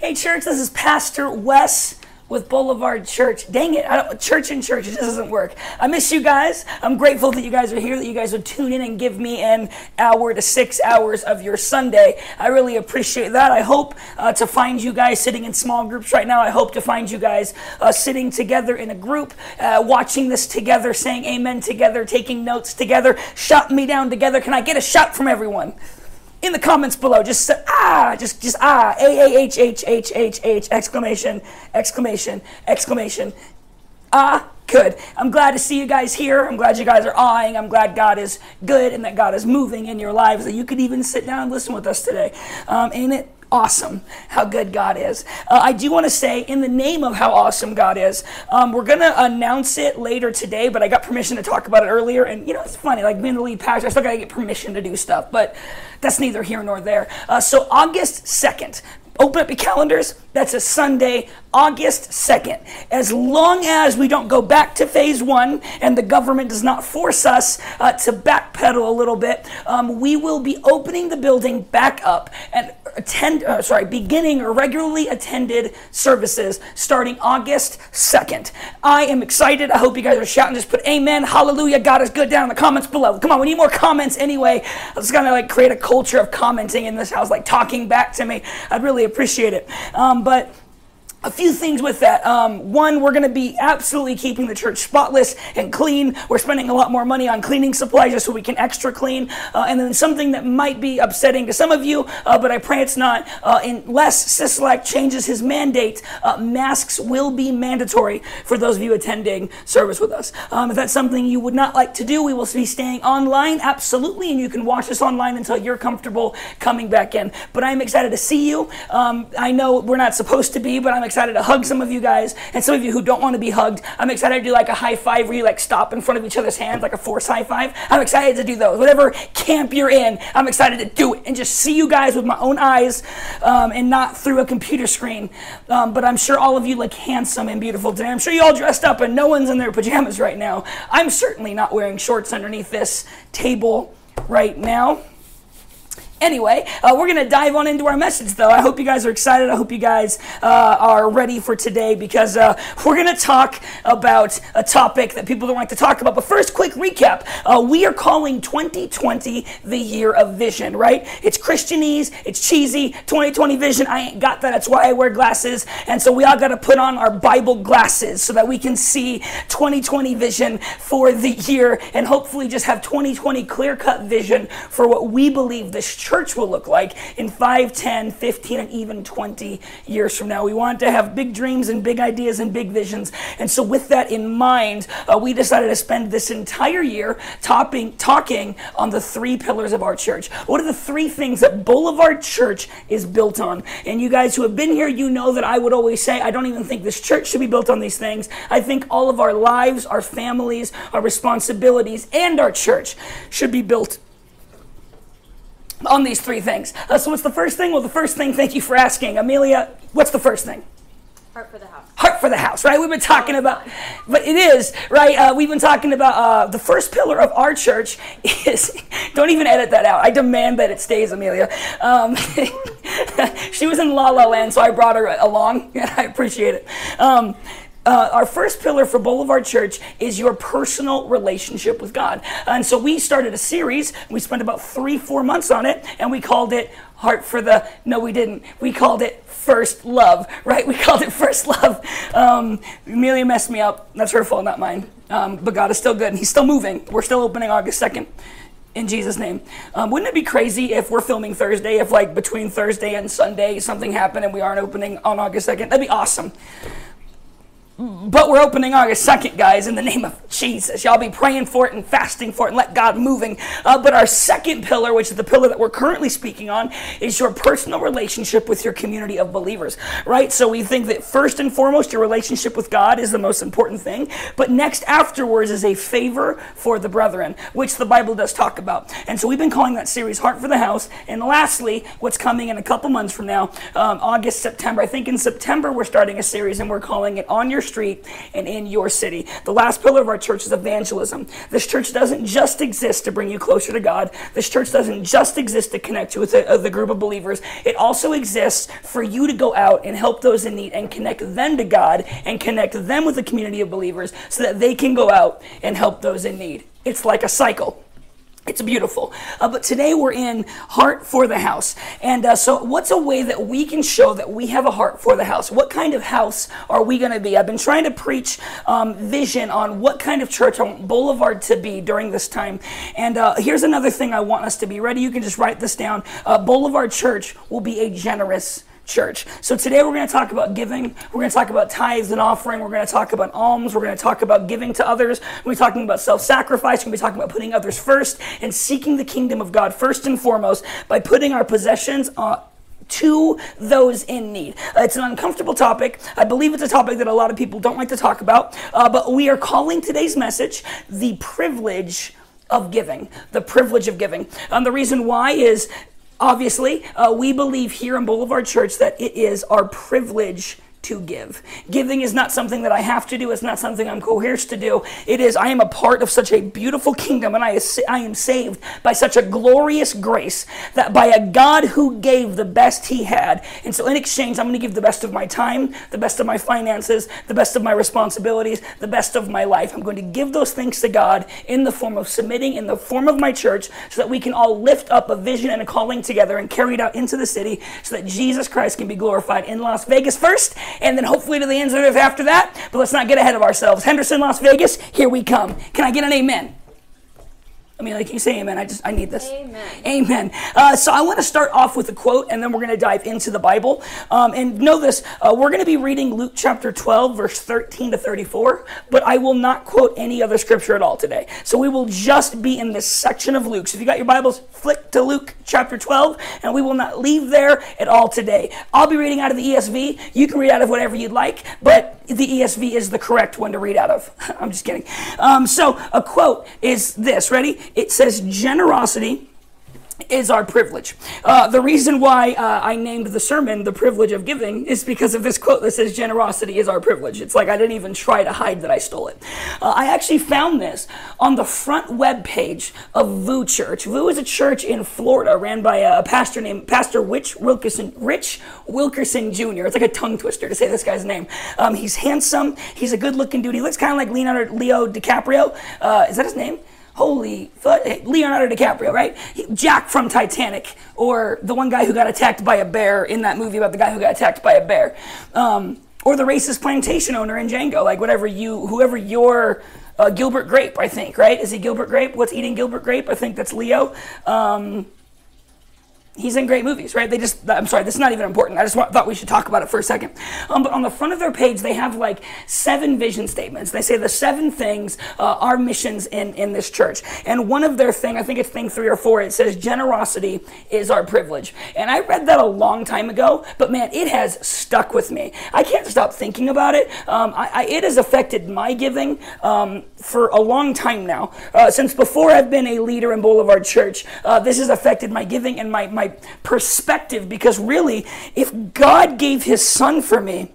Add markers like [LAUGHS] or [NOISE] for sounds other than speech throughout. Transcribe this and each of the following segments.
Hey, church, this is Pastor Wes with Boulevard Church. Dang it, church and church, it just doesn't work. I miss you guys. I'm grateful that you guys are here, that you guys would tune in and give me an hour to six hours of your Sunday. I really appreciate that. I hope uh, to find you guys sitting in small groups right now. I hope to find you guys uh, sitting together in a group, uh, watching this together, saying amen together, taking notes together, shouting me down together. Can I get a shout from everyone? In the comments below. Just ah, just just ah, a a h h h h h exclamation exclamation exclamation. Ah, good. I'm glad to see you guys here. I'm glad you guys are awing. I'm glad God is good and that God is moving in your lives. That you could even sit down and listen with us today. Um, ain't it awesome how good God is. Uh, I do want to say, in the name of how awesome God is, um, we're going to announce it later today, but I got permission to talk about it earlier. And, you know, it's funny, like being the lead pastor, I still got to get permission to do stuff, but that's neither here nor there. Uh, so, August 2nd, open up your calendars. That's a Sunday, August 2nd. As long as we don't go back to phase one and the government does not force us uh, to backpedal a little bit, um, we will be opening the building back up and attend, uh, sorry, beginning regularly attended services starting August 2nd. I am excited. I hope you guys are shouting. Just put amen, hallelujah, God is good down in the comments below. Come on, we need more comments anyway. I was gonna like create a culture of commenting in this house, like talking back to me. I'd really appreciate it. Um, but a few things with that. Um, one, we're going to be absolutely keeping the church spotless and clean. We're spending a lot more money on cleaning supplies just so we can extra clean. Uh, and then something that might be upsetting to some of you, uh, but I pray it's not, uh, unless Sisolak changes his mandate, uh, masks will be mandatory for those of you attending service with us. Um, if that's something you would not like to do, we will be staying online, absolutely, and you can watch us online until you're comfortable coming back in. But I'm excited to see you. Um, I know we're not supposed to be, but I'm excited to hug some of you guys, and some of you who don't want to be hugged. I'm excited to do like a high five where you like stop in front of each other's hands, like a force high five. I'm excited to do those. Whatever camp you're in, I'm excited to do it and just see you guys with my own eyes um, and not through a computer screen. Um, but I'm sure all of you look handsome and beautiful today. I'm sure you all dressed up and no one's in their pajamas right now. I'm certainly not wearing shorts underneath this table right now. Anyway, uh, we're going to dive on into our message, though. I hope you guys are excited. I hope you guys uh, are ready for today because uh, we're going to talk about a topic that people don't like to talk about. But first, quick recap. Uh, we are calling 2020 the year of vision, right? It's Christianese, it's cheesy. 2020 vision, I ain't got that. That's why I wear glasses. And so we all got to put on our Bible glasses so that we can see 2020 vision for the year and hopefully just have 2020 clear cut vision for what we believe this church will look like in 5, 10, 15, and even 20 years from now. We want to have big dreams and big ideas and big visions. And so, with that in mind, uh, we decided to spend this entire year topping, talking on the three pillars of our church. What are the three things that Boulevard Church is built on? And you guys who have been here, you know that I would always say, I don't even think this church should be built on these things. I think all of our lives, our families, our responsibilities, and our church should be built on these three things. Uh, so, what's the first thing? Well, the first thing, thank you for asking. Amelia, what's the first thing? Heart for the house. Heart for the house, right? We've been talking about, but it is, right? Uh, we've been talking about uh, the first pillar of our church is, [LAUGHS] don't even edit that out. I demand that it stays, Amelia. Um, [LAUGHS] she was in La La Land, so I brought her along, [LAUGHS] and I appreciate it. Um, uh, our first pillar for Boulevard Church is your personal relationship with God. And so we started a series. We spent about three, four months on it, and we called it Heart for the. No, we didn't. We called it First Love, [LAUGHS] right? We called it First Love. Um, Amelia messed me up. That's her fault, not mine. Um, but God is still good, and He's still moving. We're still opening August 2nd in Jesus' name. Um, wouldn't it be crazy if we're filming Thursday, if like between Thursday and Sunday something happened and we aren't opening on August 2nd? That'd be awesome. But we're opening August 2nd, guys, in the name of Jesus. Y'all be praying for it and fasting for it and let God moving. Uh, but our second pillar, which is the pillar that we're currently speaking on, is your personal relationship with your community of believers, right? So we think that first and foremost, your relationship with God is the most important thing. But next, afterwards, is a favor for the brethren, which the Bible does talk about. And so we've been calling that series Heart for the House. And lastly, what's coming in a couple months from now, um, August, September. I think in September, we're starting a series and we're calling it On Your street and in your city. The last pillar of our church is evangelism. This church doesn't just exist to bring you closer to God. This church doesn't just exist to connect you with a, the group of believers. It also exists for you to go out and help those in need and connect them to God and connect them with a community of believers so that they can go out and help those in need. It's like a cycle. It's beautiful. Uh, but today we're in Heart for the House. And uh, so, what's a way that we can show that we have a heart for the house? What kind of house are we going to be? I've been trying to preach um, vision on what kind of church I want Boulevard to be during this time. And uh, here's another thing I want us to be ready. You can just write this down. Uh, Boulevard Church will be a generous church. So today we're going to talk about giving. We're going to talk about tithes and offering. We're going to talk about alms. We're going to talk about giving to others. We're talking about self-sacrifice. We're going to be talking about putting others first and seeking the kingdom of God first and foremost by putting our possessions uh, to those in need. It's an uncomfortable topic. I believe it's a topic that a lot of people don't like to talk about, uh, but we are calling today's message the privilege of giving. The privilege of giving. And the reason why is Obviously, uh, we believe here in Boulevard Church that it is our privilege to give. Giving is not something that I have to do. It's not something I'm coerced to do. It is, I am a part of such a beautiful kingdom and I, I am saved by such a glorious grace that by a God who gave the best he had. And so in exchange, I'm going to give the best of my time, the best of my finances, the best of my responsibilities, the best of my life. I'm going to give those things to God in the form of submitting, in the form of my church, so that we can all lift up a vision and a calling together and carry it out into the city so that Jesus Christ can be glorified in Las Vegas first and then hopefully to the the earth after that. But let's not get ahead of ourselves. Henderson, Las Vegas, here we come. Can I get an amen? I mean, like you say amen. I just, I need this. Amen. Amen. Uh, so I want to start off with a quote and then we're going to dive into the Bible. Um, and know this, uh, we're going to be reading Luke chapter 12, verse 13 to 34, but I will not quote any other scripture at all today. So we will just be in this section of Luke. So if you got your Bibles, flick to Luke chapter 12, and we will not leave there at all today. I'll be reading out of the ESV. You can read out of whatever you'd like, but the ESV is the correct one to read out of. [LAUGHS] I'm just kidding. Um, so a quote is this. Ready? It says, generosity is our privilege. Uh, the reason why uh, I named the sermon The Privilege of Giving is because of this quote that says, Generosity is our privilege. It's like I didn't even try to hide that I stole it. Uh, I actually found this on the front web page of VOUS Church. VOUS is a church in Florida ran by a pastor named Pastor Rich Wilkerson, Rich Wilkerson Jr. It's like a tongue twister to say this guy's name. Um, he's handsome. He's a good looking dude. He looks kind of like Leonardo Leo DiCaprio. Uh, is that his name? Holy Leonardo DiCaprio, right? Jack from Titanic, or the one guy who got attacked by a bear in that movie about the guy who got attacked by a bear, um, or the racist plantation owner in Django, like whatever you, whoever your uh, Gilbert Grape, I think, right? Is he Gilbert Grape? What's eating Gilbert Grape? I think that's Leo. Um, he's in great movies, right? They just, I'm sorry, this is not even important. I just want, thought we should talk about it for a second. Um, but on the front of their page, they have like seven vision statements. They say the seven things uh, are missions in, in this church. And one of their thing, I think it's thing three or four, it says generosity is our privilege. And I read that a long time ago, but man, it has stuck with me. I can't stop thinking about it. Um, I, I, it has affected my giving um, for a long time now. Uh, since before I've been a leader in Boulevard Church, uh, this has affected my giving and my, my perspective because really, if God gave his son for me,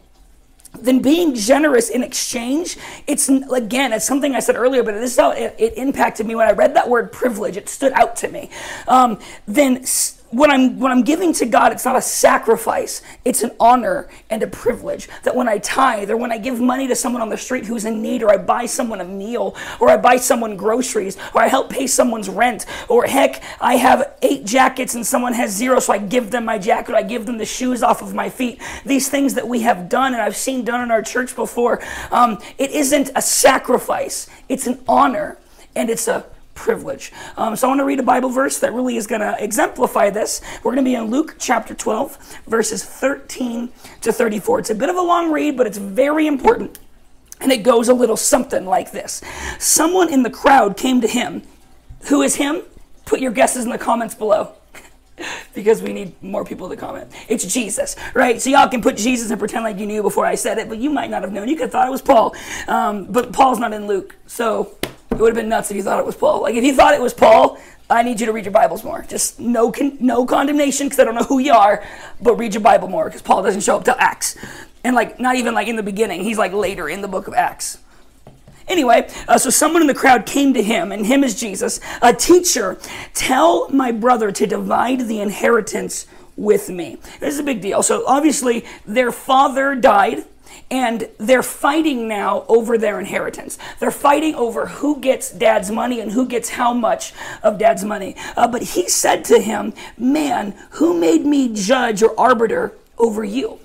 then being generous in exchange, it's again, it's something I said earlier, but this is how it, it impacted me when I read that word privilege. It stood out to me. Um, then when I'm when I'm giving to God, it's not a sacrifice. It's an honor and a privilege. That when I tithe or when I give money to someone on the street who's in need, or I buy someone a meal, or I buy someone groceries, or I help pay someone's rent, or heck, I have eight jackets and someone has zero, so I give them my jacket, I give them the shoes off of my feet. These things that we have done and I've seen done in our church before, um, it isn't a sacrifice. It's an honor and it's a privilege. Um, so I want to read a Bible verse that really is going to exemplify this. We're going to be in Luke chapter 12, verses 13 to 34. It's a bit of a long read, but it's very important. And it goes a little something like this Someone in the crowd came to him. Who is him? Put your guesses in the comments below. [LAUGHS] because we need more people to comment. It's Jesus, right? So y'all can put Jesus and pretend like you knew before I said it, but you might not have known. You could have thought it was Paul. Um, but Paul's not in Luke. So it would have been nuts if you thought it was Paul. Like if you thought it was Paul, I need you to read your Bibles more. Just no con- no condemnation because I don't know who you are, but read your Bible more because Paul doesn't show up till Acts, and like not even like in the beginning. He's like later in the book of Acts. Anyway, uh, so someone in the crowd came to him, and him is Jesus. A teacher, tell my brother to divide the inheritance with me. This is a big deal. So obviously, their father died and they're fighting now over their inheritance. They're fighting over who gets dad's money and who gets how much of dad's money. Uh, but he said to him, Man, who made me judge or arbiter over you?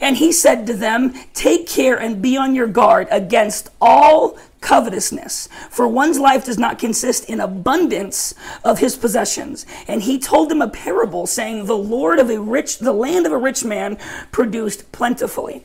And he said to them, Take care and be on your guard against all covetousness, for one's life does not consist in abundance of his possessions. And he told them a parable, saying, The Lord of a rich, the land of a rich man produced plentifully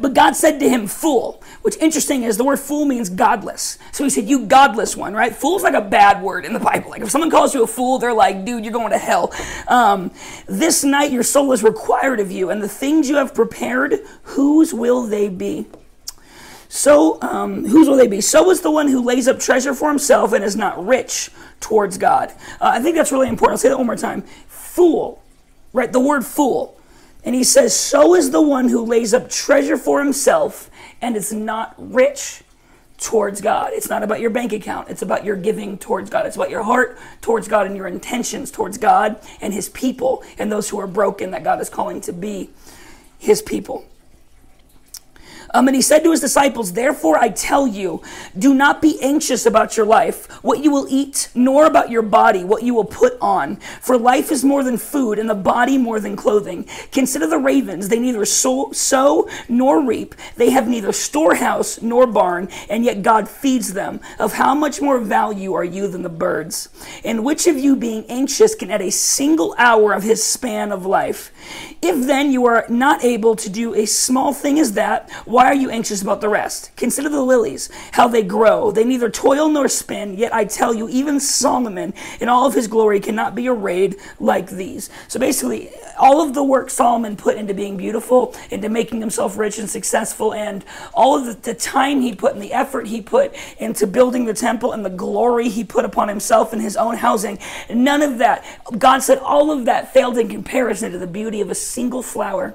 But God said to him, Fool, which interesting is the word fool means godless. So he said, You godless one, right? Fool's like a bad word in the Bible. Like if someone calls you a fool, they're like, Dude, you're going to hell. Um, this night your soul is required of you, and the things you have prepared, whose will they be? So, um, whose will they be? So is the one who lays up treasure for himself and is not rich towards God. Uh, I think that's really important. I'll say that one more time. Fool, right? The word fool and he says, So is the one who lays up treasure for himself and is not rich towards God. It's not about your bank account, it's about your giving towards God. It's about your heart towards God and your intentions towards God and his people and those who are broken that God is calling to be his people. Um, and he said to his disciples, Therefore I tell you, do not be anxious about your life, what you will eat, nor about your body, what you will put on. For life is more than food, and the body more than clothing. Consider the ravens, they neither sow, sow nor reap, they have neither storehouse nor barn, and yet God feeds them. Of how much more value are you than the birds? And which of you, being anxious, can add a single hour of his span of life? If then you are not able to do a small thing as that, are you anxious about the rest? Consider the lilies, how they grow. They neither toil nor spin, yet I tell you, even Solomon in all of his glory cannot be arrayed like these. So basically, all of the work Solomon put into being beautiful, into making himself rich and successful, and all of the, the time he put and the effort he put into building the temple and the glory he put upon himself and his own housing, none of that, God said all of that failed in comparison to the beauty of a single flower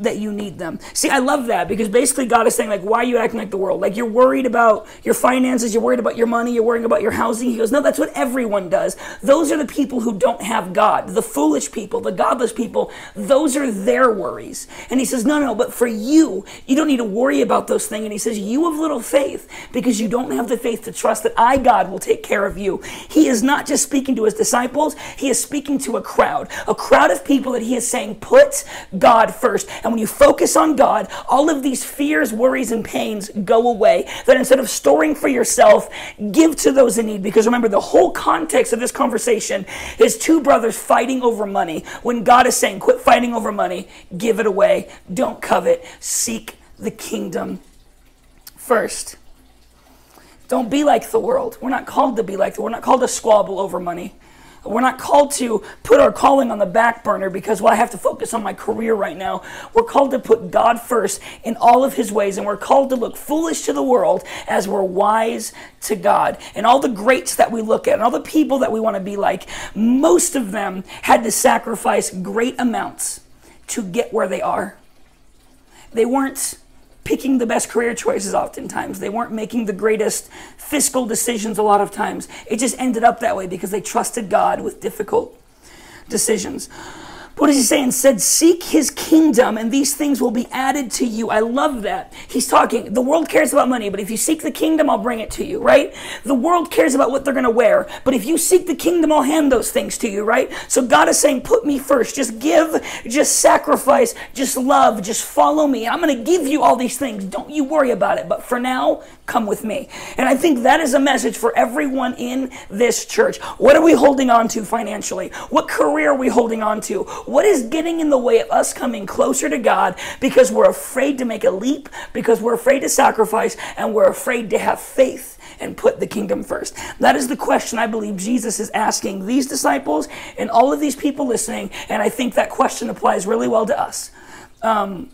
that you need them. See, I love that because basically God is saying, like, why are you acting like the world? Like, you're worried about your finances, you're worried about your money, you're worrying about your housing. He goes, no, that's what everyone does. Those are the people who don't have God, the foolish people, the godless people. Those are their worries. And he says, no, no, but for you, you don't need to worry about those things. And he says, you have little faith because you don't have the faith to trust that I, God, will take care of you. He is not just speaking to his disciples, he is speaking to a crowd, a crowd of people that he is saying, put God first. And when you focus on God, all of these fears, worries, and pains go away. That instead of storing for yourself, give to those in need. Because remember, the whole context of this conversation is two brothers fighting over money. When God is saying, quit fighting over money, give it away, don't covet, seek the kingdom first. Don't be like the world. We're not called to be like the world. We're not called to squabble over money. We're not called to put our calling on the back burner because, well, I have to focus on my career right now. We're called to put God first in all of his ways, and we're called to look foolish to the world as we're wise to God. And all the greats that we look at, and all the people that we want to be like, most of them had to sacrifice great amounts to get where they are. They weren't picking the best career choices oftentimes. They weren't making the greatest fiscal decisions a lot of times. It just ended up that way because they trusted God with difficult decisions. What does he say? And said, Seek his kingdom, and these things will be added to you. I love that. He's talking, the world cares about money, but if you seek the kingdom, I'll bring it to you, right? The world cares about what they're going to wear, but if you seek the kingdom, I'll hand those things to you, right? So God is saying, Put me first. Just give, just sacrifice, just love, just follow me. I'm going to give you all these things. Don't you worry about it. But for now, come with me. And I think that is a message for everyone in this church. What are we holding on to financially? What career are we holding on to? What is getting in the way of us coming closer to God because we're afraid to make a leap, because we're afraid to sacrifice, and we're afraid to have faith and put the kingdom first? That is the question I believe Jesus is asking these disciples and all of these people listening, and I think that question applies really well to us. Um,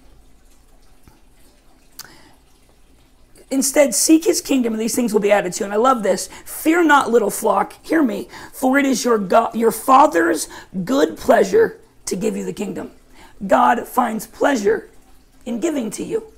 Instead, seek his kingdom, and these things will be added to you. And I love this. Fear not, little flock. Hear me, for it is your God, your Father's good pleasure to give you the kingdom. God finds pleasure in giving to you.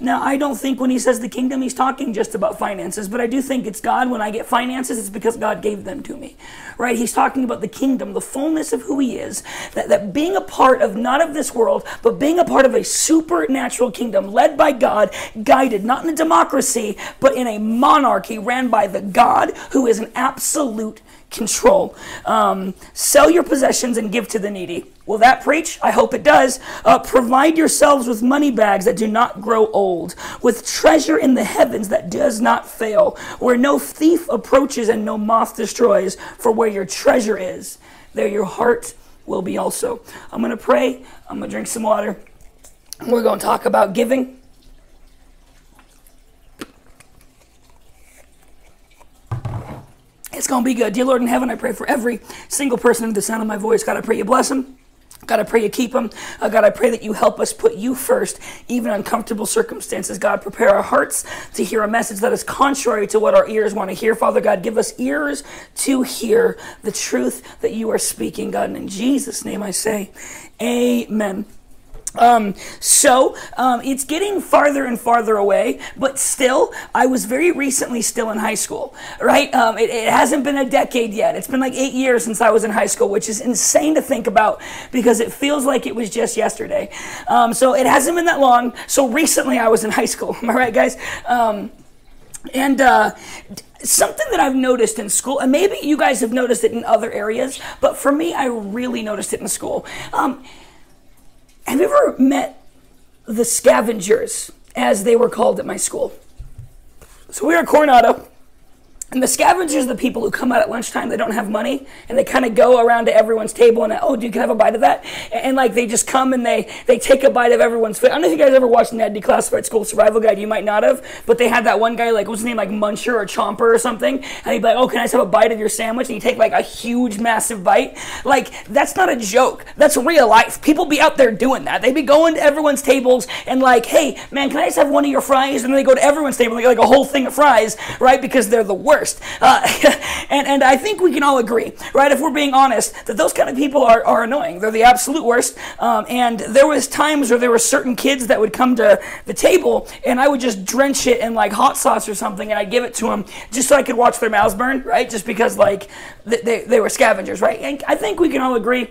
Now, I don't think when he says the kingdom, he's talking just about finances, but I do think it's God. When I get finances, it's because God gave them to me, right? He's talking about the kingdom, the fullness of who he is, that, that being a part of not of this world, but being a part of a supernatural kingdom led by God, guided not in a democracy, but in a monarchy ran by the God who is an absolute control. Um, sell your possessions and give to the needy. Will that preach? I hope it does. Uh, provide yourselves with money bags that do not grow old, with treasure in the heavens that does not fail, where no thief approaches and no moth destroys. For where your treasure is, there your heart will be also. I'm going to pray. I'm going to drink some water. We're going to talk about giving. It's going to be good. Dear Lord in heaven, I pray for every single person in the sound of my voice. God, I pray you bless them. God, I pray you keep them. Uh, God, I pray that you help us put you first, even uncomfortable circumstances. God, prepare our hearts to hear a message that is contrary to what our ears want to hear. Father God, give us ears to hear the truth that you are speaking, God. And in Jesus' name I say, Amen. Um, so um, it's getting farther and farther away, but still, I was very recently still in high school, right? Um, it, it, hasn't been a decade yet. It's been like eight years since I was in high school, which is insane to think about because it feels like it was just yesterday. Um, so it hasn't been that long. So recently, I was in high school. [LAUGHS] Am I right, guys? Um, and uh, something that I've noticed in school, and maybe you guys have noticed it in other areas, but for me, I really noticed it in school um, have you ever met the scavengers, as they were called at my school? So we at Coronado. And the scavengers are the people who come out at lunchtime, they don't have money, and they kind of go around to everyone's table and, oh, do you can have a bite of that? And, and, like they just come and they they take a bite of everyone's food. I don't know if you guys ever watched Ned Declassified School Survival Guide, you might not have, but they had that one guy, like, what's his name, like Muncher or Chomper or something, and he'd be like, oh, can I have a bite of your sandwich? And you take like a huge, massive bite. Like, that's not a joke. That's real life. People be out there doing that. They be going to everyone's tables and like, hey, man, can I just have one of your fries? And then they go to everyone's table and get like a whole thing of fries, right? Because they're the worst worst. Uh, [LAUGHS] and, and I think we can all agree, right, if we're being honest, that those kind of people are, are annoying. They're the absolute worst. Um, and there was times where there were certain kids that would come to the table and I would just drench it in like hot sauce or something and I'd give it to them just so I could watch their mouths burn, right? Just because like they, they, they were scavengers, right? And I think we can all agree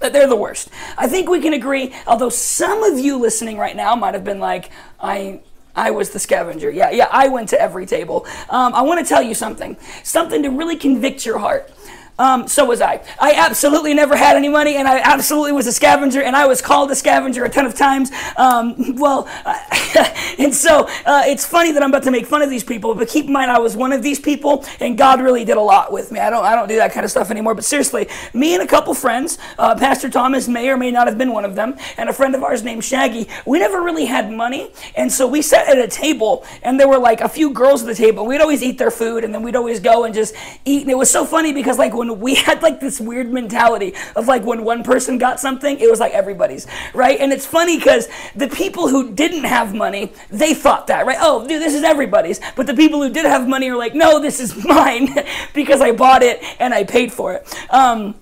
that they're the worst. I think we can agree, although some of you listening right now might have been like, I I was the scavenger. Yeah, yeah, I went to every table. Um, I want to tell you something, something to really convict your heart. Um, so was I. I absolutely never had any money, and I absolutely was a scavenger, and I was called a scavenger a ton of times. Um, [LAUGHS] well, [LAUGHS] and so uh, it's funny that I'm about to make fun of these people, but keep in mind I was one of these people, and God really did a lot with me. I don't, I don't do that kind of stuff anymore. But seriously, me and a couple friends, uh, Pastor Thomas may or may not have been one of them, and a friend of ours named Shaggy. We never really had money, and so we sat at a table, and there were like a few girls at the table. We'd always eat their food, and then we'd always go and just eat. And it was so funny because like when when we [LAUGHS] had like this weird mentality of like when one person got something, it was like everybody's, right? And it's funny because the people who didn't have money, they thought that, right? Oh, dude, this is everybody's. But the people who did have money are like, no, this is [LAUGHS] mine [LAUGHS] because I bought it and I paid for it. Um,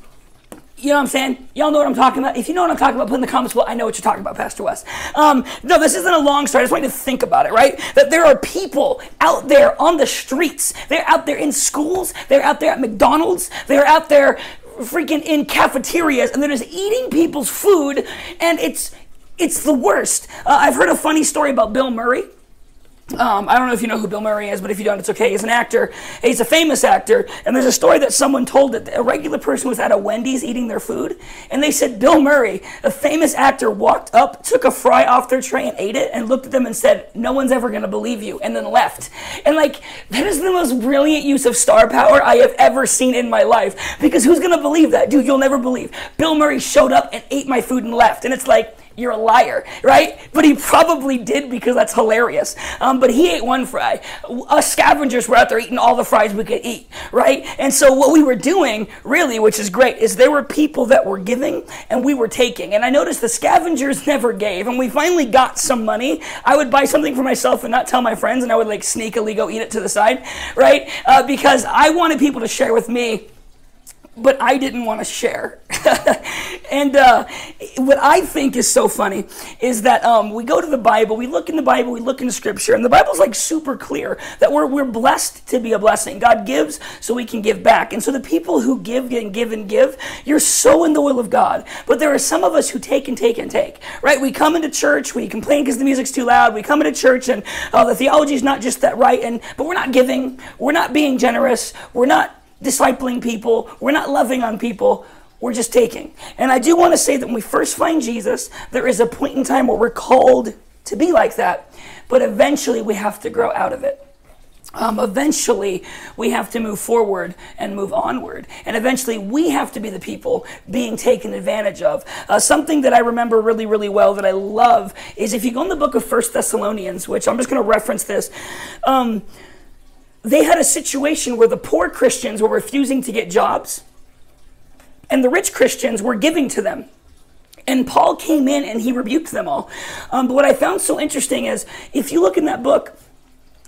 you know what I'm saying? Y'all know what I'm talking about? If you know what I'm talking about, put in the comments below. I know what you're talking about, Pastor Wes. Um, no, this isn't a long story. I just want you to think about it, right? That there are people out there on the streets. They're out there in schools. They're out there at McDonald's. They're out there freaking in cafeterias and they're just eating people's food and it's it's the worst. Uh, I've heard a funny story about Bill Murray. Um, I don't know if you know who Bill Murray is, but if you don't, it's okay. He's an actor. He's a famous actor. And there's a story that someone told that a regular person was at a Wendy's eating their food. And they said Bill Murray, a famous actor, walked up, took a fry off their tray and ate it, and looked at them and said, No one's ever going to believe you, and then left. And like, that is the most brilliant use of star power I have ever seen in my life. Because who's going to believe that? Dude, you'll never believe. Bill Murray showed up and ate my food and left. And it's like, you're a liar, right? But he probably did because that's hilarious. Um, but he ate one fry. Us scavengers were out there eating all the fries we could eat, right? And so what we were doing, really, which is great, is there were people that were giving and we were taking. And I noticed the scavengers [LAUGHS] never gave. And we finally got some money. I would buy something for myself and not tell my friends, and I would like sneakily go eat it to the side, right? Uh, because I wanted people to share with me but I didn't want to share. [LAUGHS] and uh, what I think is so funny is that um, we go to the Bible, we look in the Bible, we look in Scripture, and the Bible's like super clear that we're, we're blessed to be a blessing. God gives so we can give back. And so the people who give and give and give, you're so in the will of God. But there are some of us who take and take and take, right? We come into church, we complain because the music's too loud. We come into church and uh, the theology is not just that right, and but we're not giving, we're not being generous, we're not discipling people, we're not loving on people, we're just taking. And I do want to say that when we first find Jesus, there is a point in time where we're called to be like that, but eventually we have to grow out of it. Um, eventually, we have to move forward and move onward. And eventually, we have to be the people being taken advantage of. Uh, something that I remember really, really well that I love is if you go in the book of First Thessalonians, which I'm just going to reference this. Um, they had a situation where the poor Christians were refusing to get jobs and the rich Christians were giving to them. And Paul came in and he rebuked them all. Um, but what I found so interesting is if you look in that book,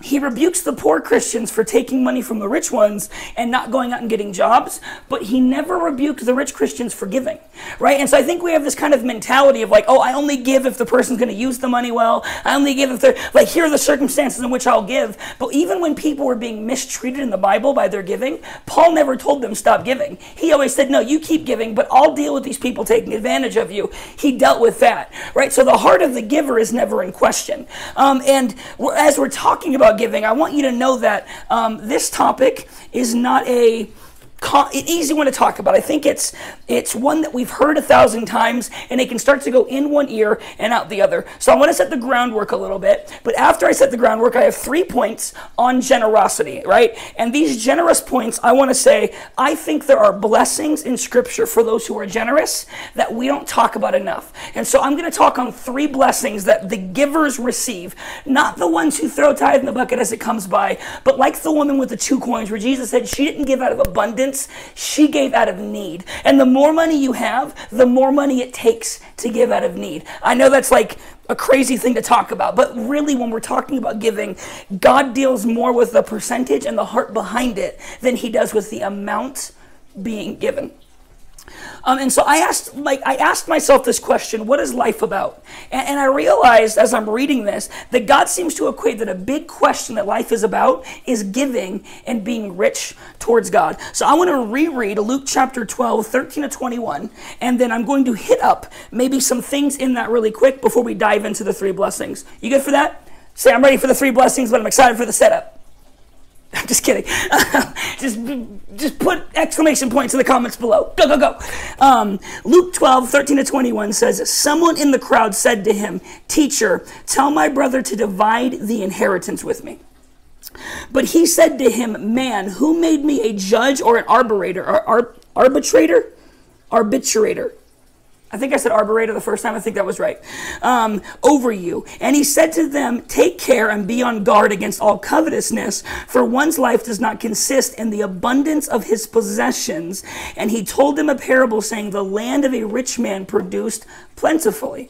he rebukes the poor Christians for taking money from the rich ones and not going out and getting jobs, but he never rebuked the rich Christians for giving, right? And so I think we have this kind of mentality of like, oh, I only give if the person's going to use the money well. I only give if they're like, here are the circumstances in which I'll give. But even when people were being mistreated in the Bible by their giving, Paul never told them stop giving. He always said, no, you keep giving, but I'll deal with these people taking advantage of you. He dealt with that, right? So the heart of the giver is never in question. Um, and as we're talking about about giving, I want you to know that um, this topic is not a an easy one to talk about. I think it's it's one that we've heard a thousand times, and it can start to go in one ear and out the other. So I want to set the groundwork a little bit. But after I set the groundwork, I have three points on generosity, right? And these generous points, I want to say, I think there are blessings in Scripture for those who are generous that we don't talk about enough. And so I'm going to talk on three blessings that the givers receive, not the ones who throw tithe in the bucket as it comes by, but like the woman with the two coins, where Jesus said she didn't give out of abundance she gave out of need. And the more money you have, the more money it takes to give out of need. I know that's like a crazy thing to talk about, but really, when we're talking about giving, God deals more with the percentage and the heart behind it than he does with the amount being given. Um, and so I asked, like, I asked myself this question: What is life about? And, and I realized as I'm reading this that God seems to equate that a big question that life is about is giving and being rich towards God. So I want to reread Luke chapter 12, 13 to 21, and then I'm going to hit up maybe some things in that really quick before we dive into the three blessings. You good for that? Say I'm ready for the three blessings, but I'm excited for the setup. [LAUGHS] I'm just kidding. [LAUGHS] just, just put exclamation points in the comments below. Go, go, go. Um, Luke 12, 13 to 21 says, Someone in the crowd said to him, Teacher, tell my brother to divide the inheritance with me. But he said to him, Man, who made me a judge or an arbitrator? Or, ar- arbitrator? Arbitrator I think I said arboretor the first time. I think that was right. Um, over you. And he said to them, Take care and be on guard against all covetousness, for one's life does not consist in the abundance of his possessions. And he told them a parable, saying, The land of a rich man produced plentifully.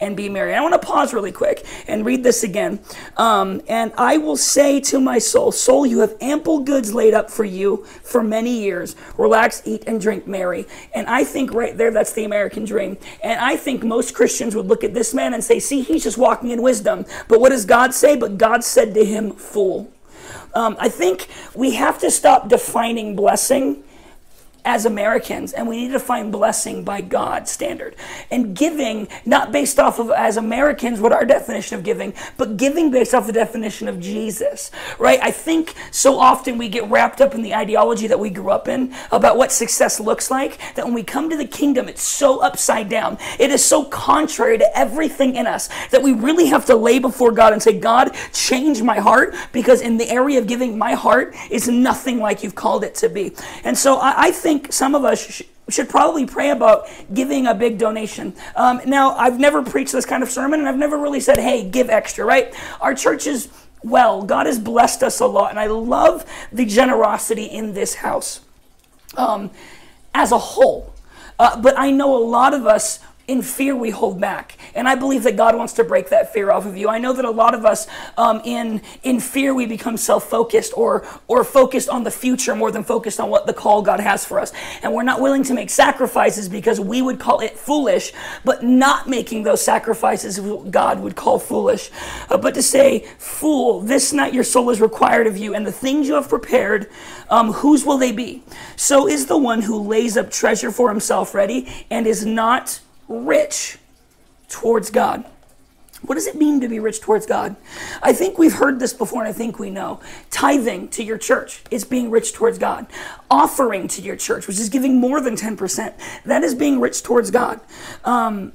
and be merry. I want to pause really quick and read this again. Um, and I will say to my soul, Soul, you have ample goods laid up for you for many years. Relax, eat, and drink merry. And I think right there, that's the American dream. And I think most Christians would look at this man and say, See, he's just walking in wisdom. But what does God say? But God said to him, Fool. Um, I think we have to stop defining blessing as Americans, and we need to find blessing by God's standard. And giving, not based off of as Americans what our definition of giving, but giving based off the definition of Jesus, right? I think so often we get wrapped up in the ideology that we grew up in about what success looks like that when we come to the kingdom, it's so upside down. It is so contrary to everything in us that we really have to lay before God and say, God, change my heart, because in the area of giving, my heart is nothing like you've called it to be. And so I, I think think some of us sh- should probably pray about giving a big donation. Um, now, I've never preached this kind of sermon, and I've never really said, hey, give extra, right? Our church is well. God has blessed us a lot, and I love the generosity in this house um, as a whole. Uh, but I know a lot of us in fear we hold back. And i believe that god wants to break that fear off of you. I know that a lot of us um, in in fear we become self-focused or or focused on the future more than focused on what the call god has for us. And we're not willing to make sacrifices because we would call it foolish but not making those sacrifices god would call foolish. Uh, but to say fool this night your soul is required of you and the things you have prepared um, whose will they be? So is the one who lays up treasure for himself ready and is not rich towards God. What does it mean to be rich towards God? I think we've heard this before, and I think we know. Tithing to your church is being rich towards God. Offering to your church, which is giving more than 10%, that is being rich towards God. Um,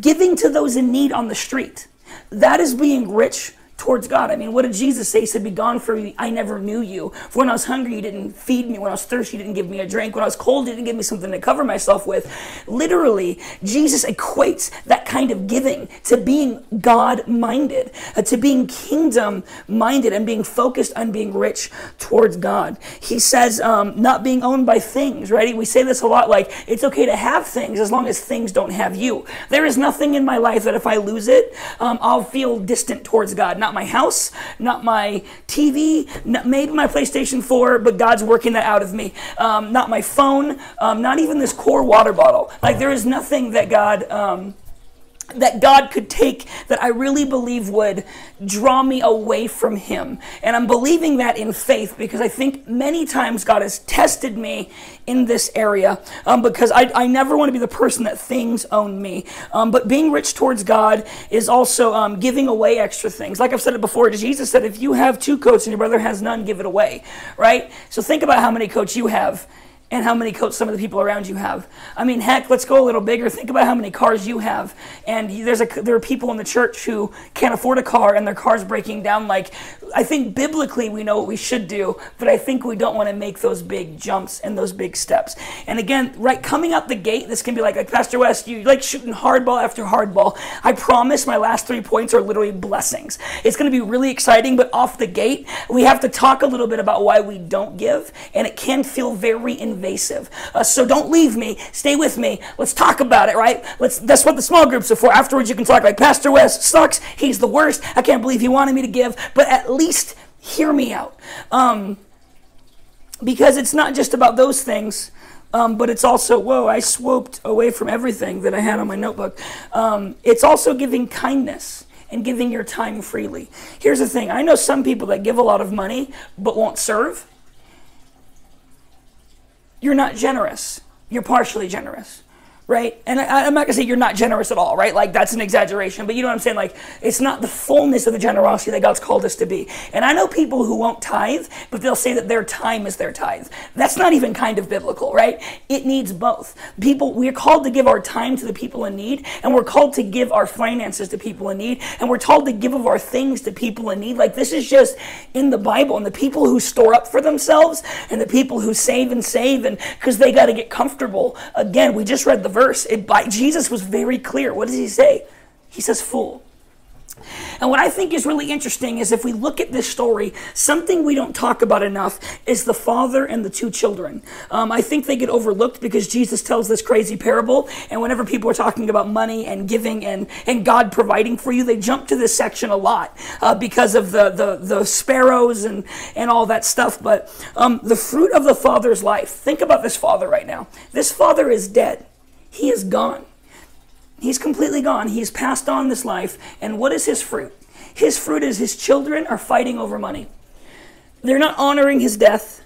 giving to those in need on the street, that is being rich towards God. I mean, what did Jesus say? He said, Be gone from me. I never knew you. For when I was hungry, you didn't feed me. When I was thirsty, you didn't give me a drink. When I was cold, you didn't give me something to cover myself with. Literally, Jesus equates that kind of giving to being God minded, uh, to being kingdom minded, and being focused on being rich towards God. He says, um, not being owned by things, right? We say this a lot like, it's okay to have things as long as things don't have you. There is nothing in my life that if I lose it, um, I'll feel distant towards God. Not my house, not my TV, not, maybe my PlayStation 4, but God's working that out of me. Um, not my phone, um, not even this core water bottle. Like there is nothing that God. Um, that God could take that I really believe would draw me away from Him. And I'm believing that in faith because I think many times God has tested me in this area um, because I, I never want to be the person that things own me. Um, but being rich towards God is also um, giving away extra things. Like I've said it before, Jesus said, if you have two coats and your brother has none, give it away, right? So think about how many coats you have and how many coats some of the people around you have. I mean, heck, let's go a little bigger. Think about how many cars you have. And there's a there are people in the church who can't afford a car and their car's breaking down. Like, I think biblically we know what we should do, but I think we don't want to make those big jumps and those big steps. And again, right coming out the gate, this can be like like Pastor Wes, you like shooting hardball after hardball. I promise my last three points are literally blessings. It's going to be really exciting, but off the gate, we have to talk a little bit about why we don't give, and it can feel very invasive. Uh, so don't leave me. Stay with me. Let's talk about it, right? Let's. That's what the small groups are for. Afterwards, you can talk like Pastor Wes sucks. He's the worst. I can't believe he wanted me to give. But at least hear me out, um, because it's not just about those things. Um, but it's also, whoa, I swooped away from everything that I had on my notebook. Um, it's also giving kindness and giving your time freely. Here's the thing I know some people that give a lot of money but won't serve you're not generous. You're partially generous right? And I, am not gonna say you're not generous at all, right? Like that's an exaggeration, but you know what I'm saying? Like it's not the fullness of the generosity that God's called us to be. And I know people who won't tithe, but they'll say that their time is their tithe. That's not even kind of biblical, right? It needs both. People, we're called to give our time to the people in need, and we're called to give our finances to people in need, and we're told to give of our things to people in need. Like this is just in the Bible, and the people who store up for themselves, and the people who save and save, and because they got to get comfortable. Again, we just read the verse. It, by, Jesus was very clear. What does he say? He says, fool. And what I think is really interesting is if we look at this story, something we don't talk about enough is the father and the two children. Um, I think they get overlooked because Jesus tells this crazy parable, and whenever people are talking about money and giving and, and God providing for you, they jump to this section a lot uh, because of the, the, the sparrows and, and all that stuff. But um, the fruit of the father's life, think about this father right now. This father is dead, he is gone. He's completely gone. He's passed on this life. And what is his fruit? His fruit is his children are fighting over money. They're not honoring his death.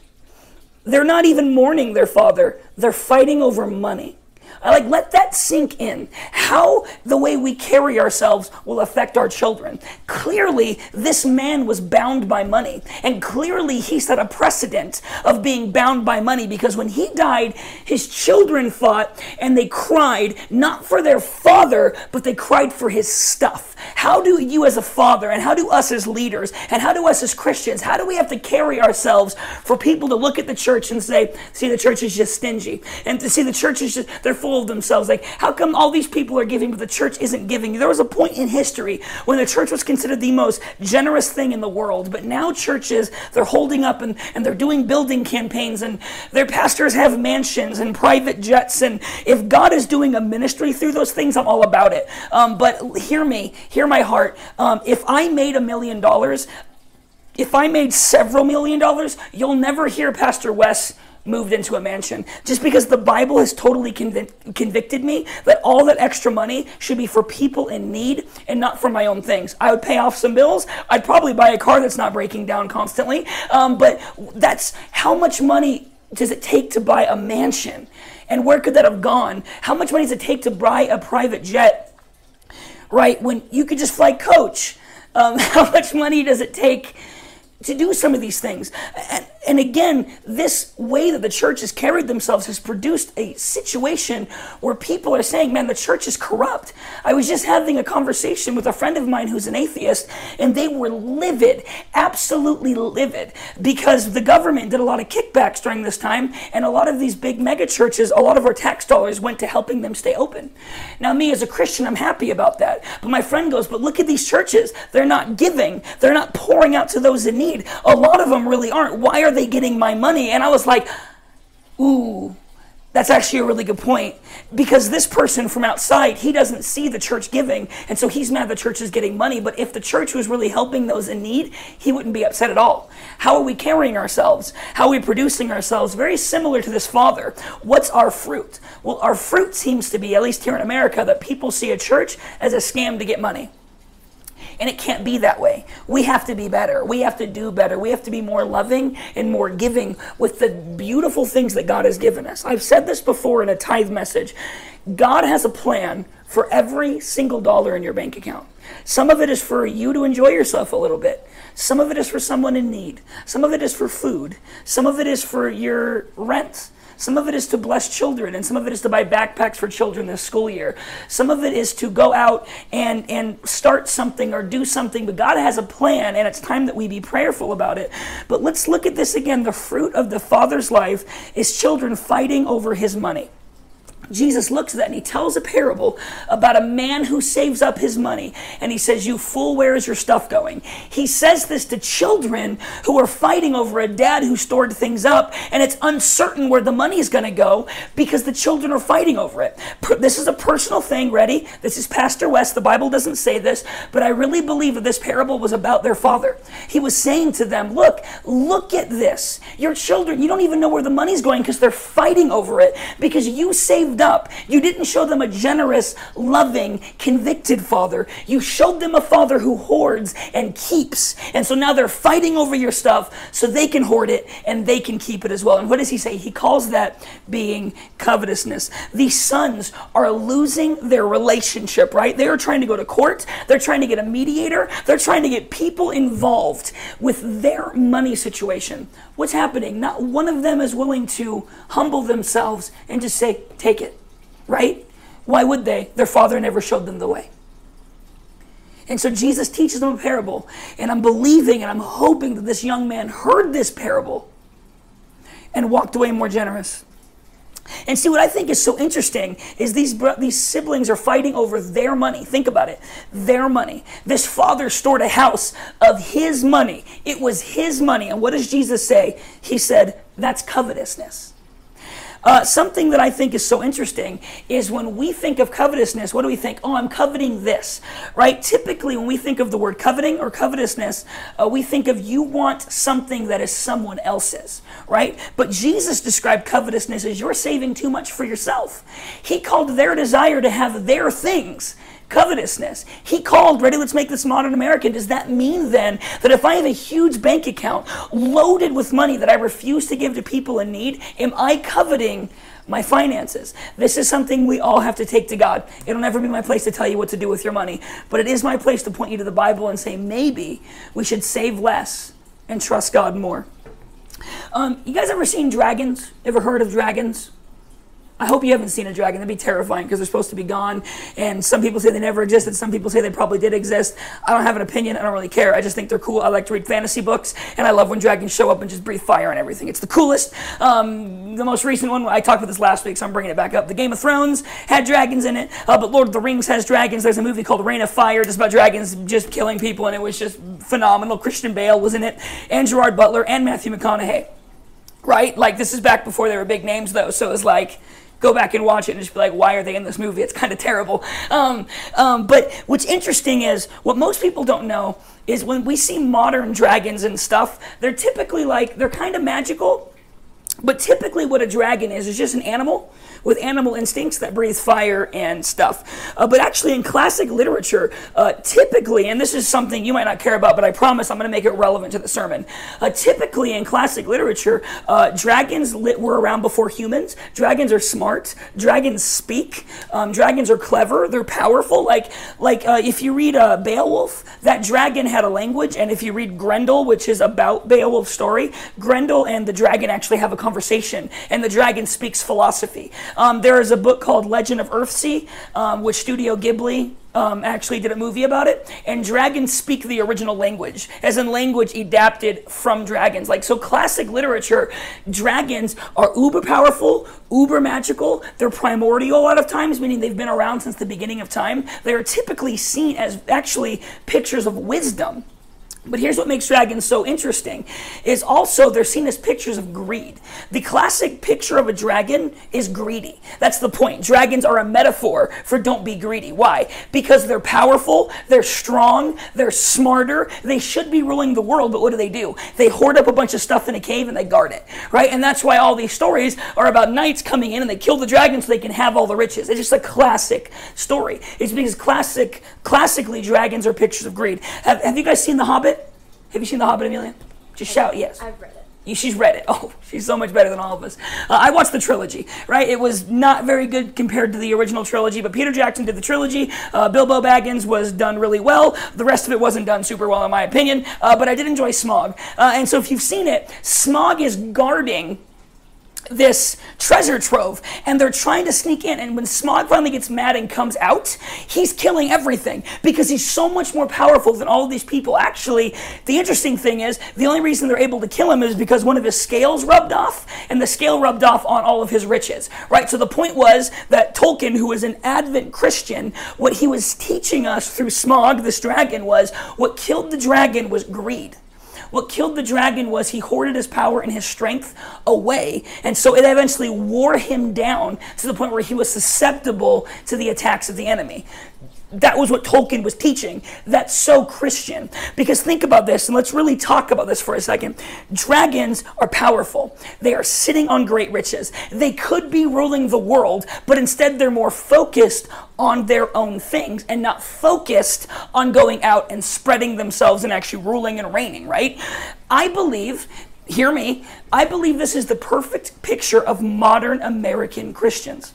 They're not even mourning their father. They're fighting over money. I like let that sink in. How the way we carry ourselves will affect our children. Clearly, this man was bound by money, and clearly he set a precedent of being bound by money because when he died, his children fought and they cried not for their father, but they cried for his stuff. How do you as a father and how do us as leaders and how do us as Christians, how do we have to carry ourselves for people to look at the church and say, see the church is just stingy and to see the church is just they're full of themselves. Like, how come all these people are giving, but the church isn't giving? There was a point in history when the church was considered the most generous thing in the world, but now churches, they're holding up and, and they're doing building campaigns, and their pastors have mansions and private jets. And if God is doing a ministry through those things, I'm all about it. Um, but hear me, hear my heart. Um, if I made a million dollars, if I made several million dollars, you'll never hear Pastor Wes moved into a mansion just because the Bible has totally convic- convicted me that all that extra money should be for people in need and not for my own things. I would pay off some bills. I'd probably buy a car that's not breaking down constantly. Um, but that's how much money does it take to buy a mansion? And where could that have gone? How much money does it take to buy a private jet? Right? When you could just fly coach. Um, [LAUGHS] how much money does it take to do some of these things? And, and again, this way that the church has carried themselves has produced a situation where people are saying, man, the church is corrupt. I was just having a conversation with a friend of mine who's an atheist, and they were livid, absolutely livid, because the government did a lot of kickbacks during this time, and a lot of these big mega churches, a lot of our tax dollars went to helping them stay open. Now, me as a Christian, I'm happy about that. But my friend goes, but look at these churches. They're not giving, they're not pouring out to those in need. A lot of them really aren't. Why are are they getting my money? And I was like, ooh, that's actually a really good point because this person from outside, he doesn't see the church giving. And so he's mad the church is getting money. But if the church was really helping those in need, he wouldn't be upset at all. How are we carrying ourselves? How are we producing ourselves? Very similar to this father. What's our fruit? Well, our fruit seems to be, at least here in America, that people see a church as a scam to get money. And it can't be that way. We have to be better. We have to do better. We have to be more loving and more giving with the beautiful things that God has given us. I've said this before in a tithe message. God has a plan for every single dollar in your bank account. Some of it is for you to enjoy yourself a little bit. Some of it is for someone in need. Some of it is for food. Some of it is for your rent. Some of it is to bless children, and some of it is to buy backpacks for children this school year. Some of it is to go out and, and start something or do something, but God has a plan, and it's time that we be prayerful about it. But let's look at this again. The fruit of the Father's life is children fighting over his money. Jesus looks at that and he tells a parable about a man who saves up his money. And he says, You fool, where is your stuff going? He says this to children who are fighting over a dad who stored things up, and it's uncertain where the money is going to go because the children are fighting over it. This is a personal thing. Ready? This is Pastor Wes. The Bible doesn't say this, but I really believe that this parable was about their father. He was saying to them, Look, look at this. Your children, you don't even know where the money's going because they're fighting over it because you saved up. You didn't show them a generous, loving, convicted father. You showed them a father who hoards and keeps. And so now they're fighting over your stuff so they can hoard it and they can keep it as well. And what does he say? He calls that being covetousness. These sons are losing their relationship, right? They are trying to go to court. They're trying to get a mediator. They're trying to get people involved with their money situation. What's happening? Not one of them is willing to humble themselves and just say, take it right? Why would they? Their father never showed them the way. And so Jesus teaches them a parable. And I'm believing and I'm hoping that this young man heard this parable and walked away more generous. And see, what I think is so interesting is these, these siblings are fighting over their money. Think about it their money. This father stored a house of his money. It was his money. And what does Jesus say? He said, That's covetousness. Uh, something that I think is so interesting is when we think of covetousness, what do we think? Oh, I'm coveting this, right? Typically, when we think of the word coveting or covetousness, uh, we think of you want something that is someone else's, right? But Jesus described covetousness as you're saving too much for yourself. He called their desire to have their things covetousness. He called, ready, let's make this modern American. Does that mean then that if I have a huge bank account loaded with money that I refuse to give to people in need, am I coveting my finances? This is something we all have to take to God. It'll never be my place to tell you what to do with your money, but it is my place to point you to the Bible and say maybe we should save less and trust God more. Um, you guys ever seen dragons? Ever heard of dragons? I hope you haven't seen a dragon. That'd be terrifying because they're supposed to be gone. And some people say they never existed. Some people say they probably did exist. I don't have an opinion. I don't really care. I just think they're cool. I like to read fantasy books, and I love when dragons show up and just breathe fire and everything. It's the coolest. Um, the most recent one, I talked about this last week, so I'm bringing it back up. The Game of Thrones had dragons in it, uh, but Lord of the Rings has dragons. There's a movie called Reign of Fire, just about dragons just killing people, and it was just phenomenal. Christian Bale was in it, and Gerard Butler, and Matthew McConaughey. Right? Like, this is back before they were big names, though, so it was like go back and watch it and just be like, why are they in this movie? It's kind of terrible. Um, um, but what's interesting is what most people don't know is when we see modern dragons and stuff, they're typically like, they're kind of magical. But typically, what a dragon is, is just an animal with animal instincts that breathe fire and stuff. Uh, but actually, in classic literature, uh, typically, and this is something you might not care about, but I promise I'm going to make it relevant to the sermon. Uh, typically, in classic literature, uh, dragons lit, were around before humans. Dragons are smart. Dragons speak. Um, dragons are clever. They're powerful. Like, like uh, if you read uh, Beowulf, that dragon had a language, and if you read Grendel, which is about Beowulf's story, Grendel and the dragon actually have a conversation, and the dragon speaks philosophy. Um, there is a book called Legend of Earthsea, um, which Studio Ghibli um, actually did a movie about it. And dragons speak the original language, as in language adapted from dragons. Like, so classic literature, dragons are uber powerful, uber magical. They're primordial a lot of times, meaning they've been around since the beginning of time. They are typically seen as actually pictures of wisdom. But here's what makes dragons so interesting is also they're seen as pictures of greed. The classic picture of a dragon is greedy. That's the point. Dragons are a metaphor for don't be greedy. Why? Because they're powerful, they're strong, they're smarter, they should be ruling the world, but what do they do? They hoard up a bunch of stuff in a cave and they guard it, right? And that's why all these stories are about knights coming in and they kill the dragon so they can have all the riches. It's just a classic story. It's because classic classically dragons are pictures of greed. Have, have you guys seen The Hobbit? Have you seen The Hobbit, Amelia? Just shout yes. I've read it. You, she's read it. [LAUGHS] Oh, she's so much better than all of us. Uh, I watched the trilogy, right? It was not very good compared to the original trilogy, but Peter Jackson did the trilogy. Uh, Bilbo Baggins was done really well. The rest of it wasn't done super well, in my opinion, uh, but I did enjoy Smaug. Uh, and so if you've seen it, Smaug is guarding this treasure trove and they're trying to sneak in. And when Smaug finally gets mad and comes out he's killing everything because he's so much more powerful than all these people. Actually the interesting thing is the only reason they're able to kill him is because one of his scales rubbed off and the scale rubbed off on all of his riches right? So the point was that Tolkien who was an advent Christian what he was teaching us through Smaug this dragon was what killed the dragon was greed what killed the dragon was he hoarded his power and his strength away. And so it eventually wore him down to the point where he was susceptible to the attacks of the enemy that was what Tolkien was teaching. That's so Christian. Because think about this, and let's really talk about this for a second. Dragons are powerful, they are sitting on great riches. They could be ruling the world, but instead they're more focused on their own things and not focused on going out and spreading themselves and actually ruling and reigning, right? I believe hear me, I believe this is the perfect picture of modern American Christians.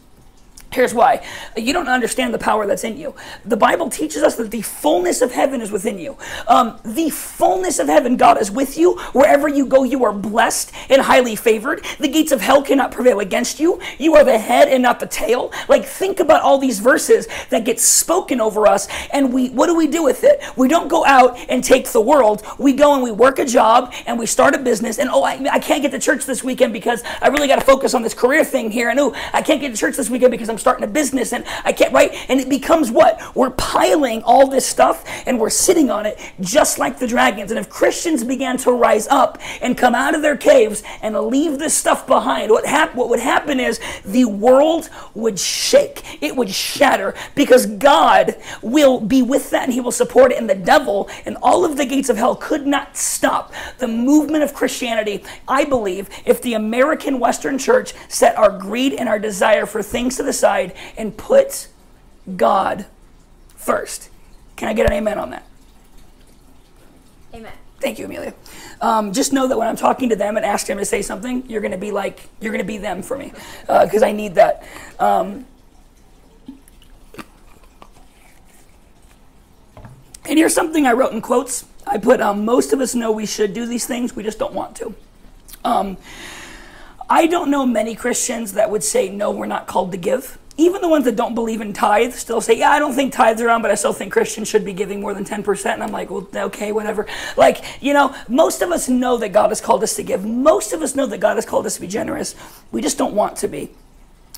Here's why. You don't understand the power that's in you. The Bible teaches us that the fullness of heaven is within you. Um, the fullness of heaven, God is with you. Wherever you go, you are blessed and highly favored. The gates of hell cannot prevail against you. You are the head and not the tail. Like, think about all these verses that get spoken over us. And we, what do we do with it? We don't go out and take the world. We go and we work a job and we start a business. And oh, I, I can't get to church this weekend because I really got to focus on this career thing here. And oh, I can't get to church this weekend because I'm starting a business and I can't, right? And it becomes what? We're piling all this stuff and we're sitting on it just like the dragons. And if Christians began to rise up and come out of their caves and leave this stuff behind, what, hap- what would happen is the world would shake. It would shatter because God will be with that and he will support it. And the devil and all of the gates of hell could not stop the movement of Christianity. I believe if the American Western church set our greed and our desire for things to the side and put God first. Can I get an amen on that? Amen. Thank you, Amelia. Um, just know that when I'm talking to them and ask them to say something, you're going to be like, you're going to be them for me because uh, I need that. Um, and here's something I wrote in quotes. I put, um, most of us know we should do these things, we just don't want to. I don't know many Christians that would say, no, we're not called to give even the ones that don't believe in tithe still say, yeah, I don't think tithes are on, but I still think Christians should be giving more than 10%. And I'm like, well, okay, whatever. Like, you know, most of us know that God has called us to give. Most of us know that God has called us to be generous. We just don't want to be.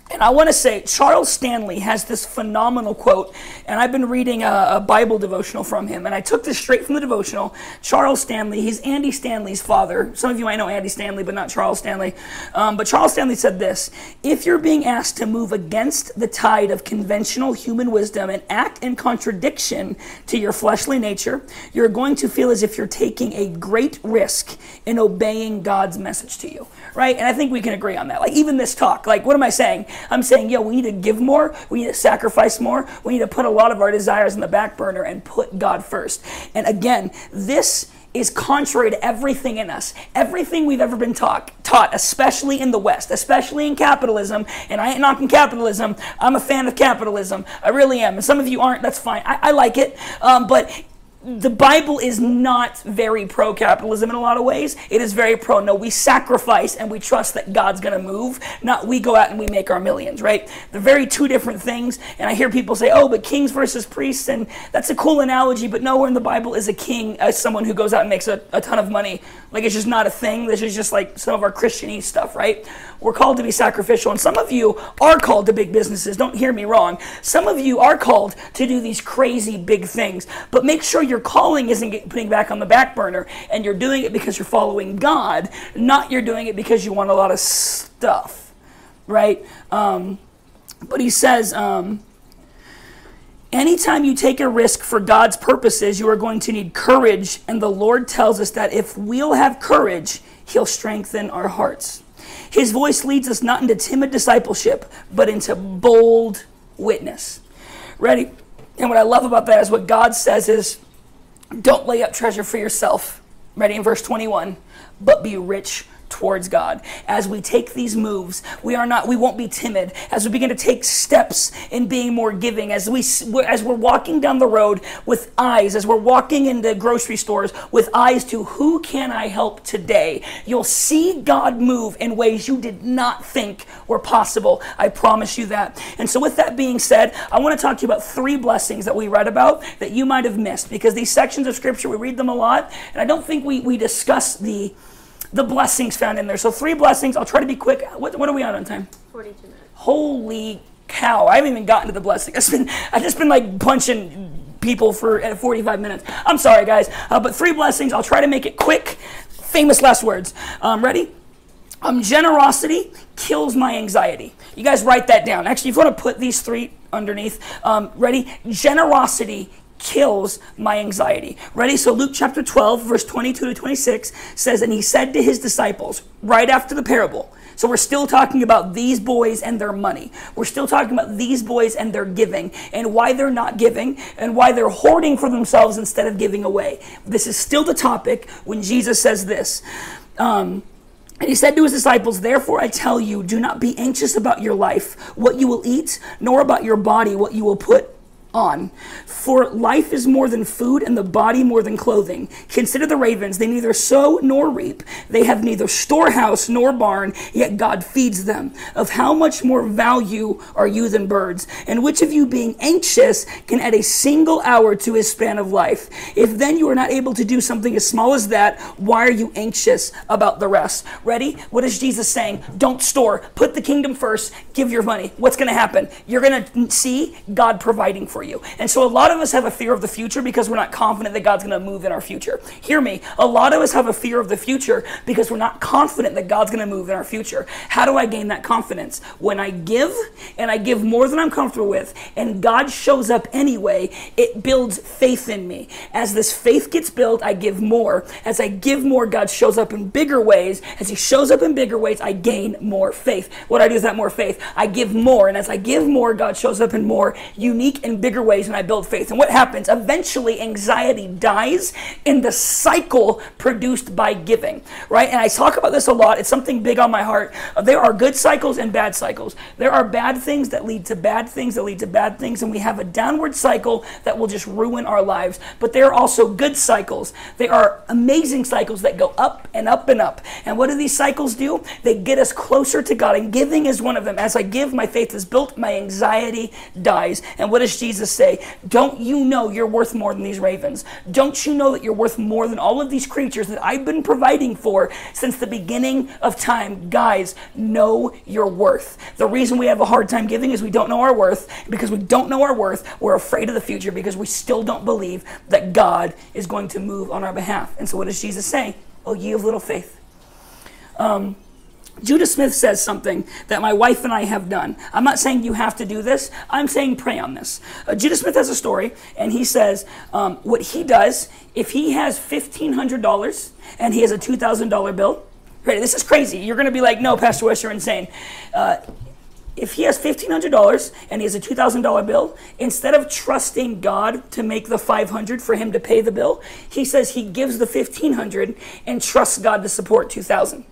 And I want to say, Charles Stanley has this phenomenal quote, and I've been reading a, a, Bible devotional from him, and I took this straight from the devotional. Charles Stanley, he's Andy Stanley's father. Some of you might know Andy Stanley, but not Charles Stanley. Um, but Charles Stanley said this If you're being asked to move against the tide of conventional human wisdom and act in contradiction to your fleshly nature, you're going to feel as if you're taking a great risk in obeying God's message to you, right? And I think we can agree on that. Like, even this talk, like, what am I saying? I'm saying, yo, we need to give more. We need to sacrifice more. We need to put a lot of our desires in the back burner and put God first. And again, this is contrary to everything in us. Everything we've ever been taught, taught, especially in the West, especially in capitalism. And I ain't knocking capitalism. I'm a fan of capitalism. I really am. And some of you aren't. That's fine. I, I like it. Um, but the Bible is not very pro capitalism in a lot of ways. It is very pro no, we sacrifice and we trust that God's going to move, not we go out and we make our millions, right? They're very two different things. And I hear people say, oh, but kings versus priests. And that's a cool analogy, but nowhere in the Bible is a king as someone who goes out and makes a, a ton of money. Like it's just not a thing. This is just like some of our Christianese stuff, right? We're called to be sacrificial. And some of you are called to big businesses. Don't hear me wrong. Some of you are called to do these crazy big things. But make sure your calling isn't putting back on the back burner and you're doing it because you're following God, not you're doing it because you want a lot of stuff, right? Um, but he says, um, Anytime you take a risk for God's purposes, you are going to need courage. And the Lord tells us that if we'll have courage, He'll strengthen our hearts. His voice leads us not into timid discipleship, but into bold witness. Ready? And what I love about that is what God says is don't lay up treasure for yourself. Ready in verse 21, but be rich towards God. As we take these moves, we are not we won't be timid. As we begin to take steps in being more giving, as we as we're walking down the road with eyes, as we're walking into grocery stores with eyes to who can I help today? You'll see God move in ways you did not think were possible. I promise you that. And so with that being said, I want to talk to you about three blessings that we read about that you might have missed because these sections of scripture we read them a lot and I don't think we we discuss the the blessings found in there. So three blessings. I'll try to be quick. What, what are we on on time? 42 minutes. Holy cow. I haven't even gotten to the blessing. I've, been, I've just been like punching people for uh, 45 minutes. I'm sorry, guys. Uh, but three blessings. I'll try to make it quick. Famous last words. Um, ready? Um, generosity kills my anxiety. You guys write that down. Actually, if you want to put these three underneath, um, ready? Generosity kills my anxiety. Ready? So Luke chapter 12, verse 22 to 26 says, And he said to his disciples, right after the parable, so we're still talking about these boys and their money. We're still talking about these boys and their giving and why they're not giving and why they're hoarding for themselves instead of giving away. This is still the topic when Jesus says this. Um, And he said to his disciples, Therefore I tell you, do not be anxious about your life, what you will eat, nor about your body, what you will put on. For life is more than food, and the body more than clothing. Consider the ravens. They neither sow nor reap. They have neither storehouse nor barn, yet God feeds them. Of how much more value are you than birds? And which of you, being anxious, can add a single hour to his span of life? If then you are not able to do something as small as that, why are you anxious about the rest? Ready? What is Jesus saying? Don't store. Put the kingdom first. Give your money. What's going to happen? You're going to see God providing for you you. And so a lot of us have a fear of the future because we're not confident that God's going to move in our future. Hear me. A lot of us have a fear of the future because we're not confident that God's going to move in our future. How do I gain that confidence? When I give and I give more than I'm comfortable with and God shows up anyway, it builds faith in me. As this faith gets built, I give more. As I give more, God shows up in bigger ways. As he shows up in bigger ways, I gain more faith. What I do is that more faith. I give more. And as I give more, God shows up in more unique and bigger ways and I build faith. And what happens? Eventually, anxiety dies in the cycle produced by giving, right? And I talk about this a lot. It's something big on my heart. There are good cycles and bad cycles. There are bad things that lead to bad things that lead to bad things, and we have a downward cycle that will just ruin our lives. But there are also good cycles. They are amazing cycles that go up and up and up. And what do these cycles do? They get us closer to God, and giving is one of them. As I give, my faith is built, my anxiety dies. And what does Jesus say, Don't you know you're worth more than these ravens? Don't you know that you're worth more than all of these creatures that I've been providing for since the beginning of time? Guys, know your worth. The reason we have a hard time giving is we don't know our worth. Because we don't know our worth, we're afraid of the future because we still don't believe that God is going to move on our behalf. And so, what does Jesus say? Oh, ye of little faith. Um, Judah Smith says something that my wife and I have done. I'm not saying you have to do this. I'm saying pray on this. Uh, Judah Smith has a story, and he says um, what he does if he has $1,500 and he has a $2,000 bill. Right, this is crazy. You're going to be like, no, Pastor Wes, you're insane. Uh, if he has $1,500 and he has a $2,000 bill, instead of trusting God to make the 500 for him to pay the bill, he says he gives the 1,500 and trusts God to support 2000.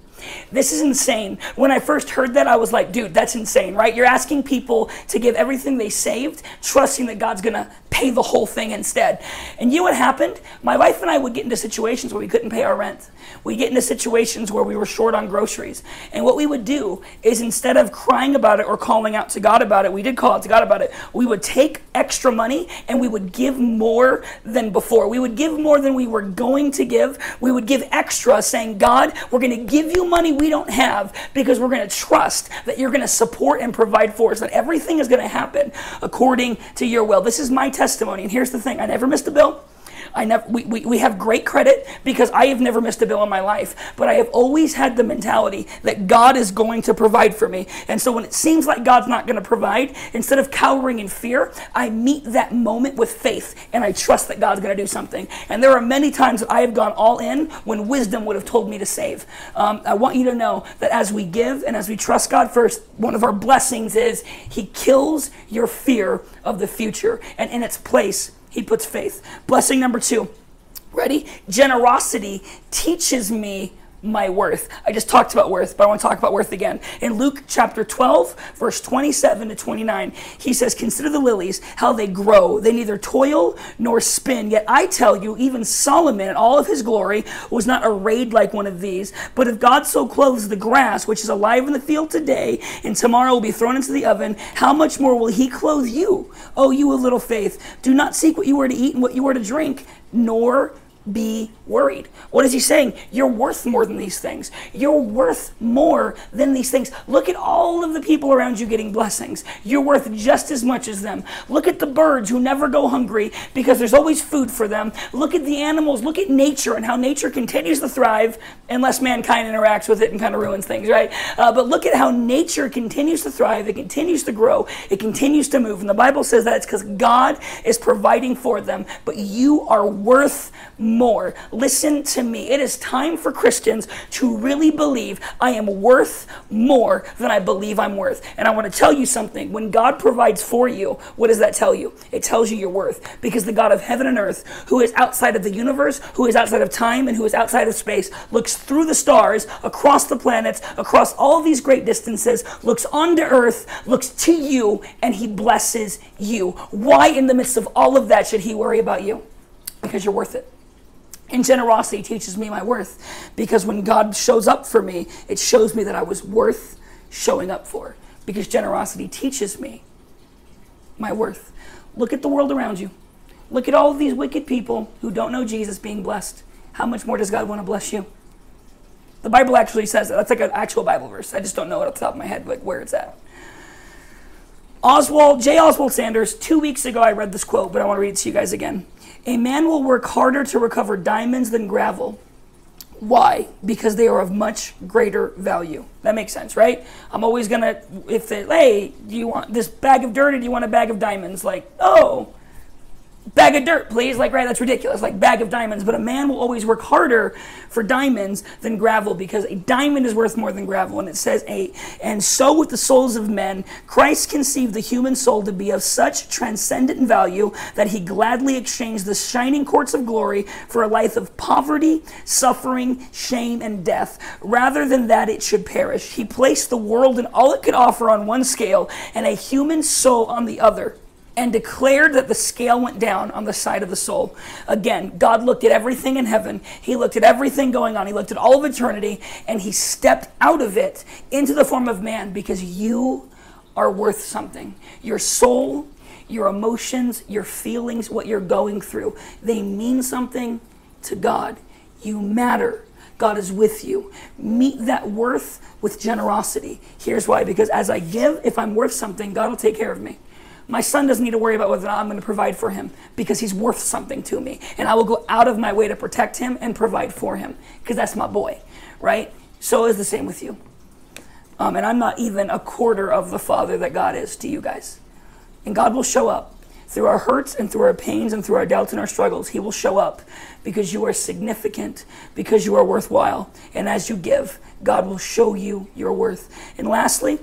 This is insane. When I first heard that, I was like, dude, that's insane, right? You're asking people to give everything they saved, trusting that God's to pay the whole thing instead. And you know what happened? My wife and I would get into situations where we couldn't pay our rent. We get into situations where we were short on groceries. And what we would do is instead of crying about it or calling out to God about it, we did call out to God about it. We would take extra money and we would give more than before. We would give more than we were going to give. We would give extra saying, God, we're going to give you money we don't have because we're going to trust that you're going to support and provide for us, that everything is going to happen according to your will. This is my testimony. And here's the thing I never missed a bill. I never we, we, we have great credit because I have never missed a bill in my life, but I have always had the mentality that God is going to provide for me. And so when it seems like God's not going to provide, instead of cowering in fear, I meet that moment with faith and I trust that God's going to do something. And there are many times that I have gone all in when wisdom would have told me to save. Um, I want you to know that as we give and as we trust God first, one of our blessings is He kills your fear of the future. And in its place, he puts faith. Blessing number two. Ready? Generosity teaches me my worth. I just talked about worth, but I want to talk about worth again. In Luke chapter 12, verse 27 to 29, he says, Consider the lilies, how they grow. They neither toil nor spin. Yet I tell you, even Solomon in all of his glory was not arrayed like one of these. But if God so clothes the grass, which is alive in the field today, and tomorrow will be thrown into the oven, how much more will he clothe you? Oh, you of little faith. Do not seek what you are to eat and what you are to drink, nor be worried. What is he saying? You're worth more than these things. You're worth more than these things. Look at all of the people around you getting blessings. You're worth just as much as them. Look at the birds who never go hungry because there's always food for them. Look at the animals. Look at nature and how nature continues to thrive unless mankind interacts with it and kind of ruins things, right? Uh, but look at how nature continues to thrive. It continues to grow. It continues to move. And the Bible says that it's because God is providing for them. But you are worth more more. Listen to me. It is time for Christians to really believe I am worth more than I believe I'm worth. And I want to tell you something. When God provides for you, what does that tell you? It tells you your worth. Because the God of heaven and earth, who is outside of the universe, who is outside of time, and who is outside of space, looks through the stars, across the planets, across all these great distances, looks onto earth, looks to you, and he blesses you. Why, in the midst of all of that, should he worry about you? Because you're worth it. And generosity teaches me my worth because when God shows up for me, it shows me that I was worth showing up for. Because generosity teaches me my worth. Look at the world around you. Look at all these wicked people who don't know Jesus being blessed. How much more does God want to bless you? The Bible actually says that. That's like an actual Bible verse. I just don't know it off the top of my head, like where it's at. Oswald, J. Oswald Sanders, two weeks ago I read this quote, but I want to read it to you guys again. A man will work harder to recover diamonds than gravel. Why? Because they are of much greater value. That makes sense, right? I'm always gonna, if they, hey, do you want this bag of dirt or do you want a bag of diamonds? Like, oh, bag of dirt, please. Like, right, that's ridiculous. Like, bag of diamonds. But a man will always work harder for diamonds than gravel because a diamond is worth more than gravel. And it says, a, and so with the souls of men, Christ conceived the human soul to be of such transcendent value that he gladly exchanged the shining courts of glory for a life of poverty, suffering, shame, and death, rather than that it should perish. He placed the world and all it could offer on one scale and a human soul on the other and declared that the scale went down on the side of the soul. Again, God looked at everything in heaven. He looked at everything going on. He looked at all of eternity and he stepped out of it into the form of man because you are worth something. Your soul, your emotions, your feelings, what you're going through, they mean something to God. You matter. God is with you. Meet that worth with generosity. Here's why because as I give, if I'm worth something, God will take care of me. My son doesn't need to worry about whether or not I'm going to provide for him because he's worth something to me. And I will go out of my way to protect him and provide for him because that's my boy, right? So is the same with you. Um, and I'm not even a quarter of the father that God is to you guys. And God will show up through our hurts and through our pains and through our doubts and our struggles. He will show up because you are significant, because you are worthwhile. And as you give, God will show you your worth. And lastly,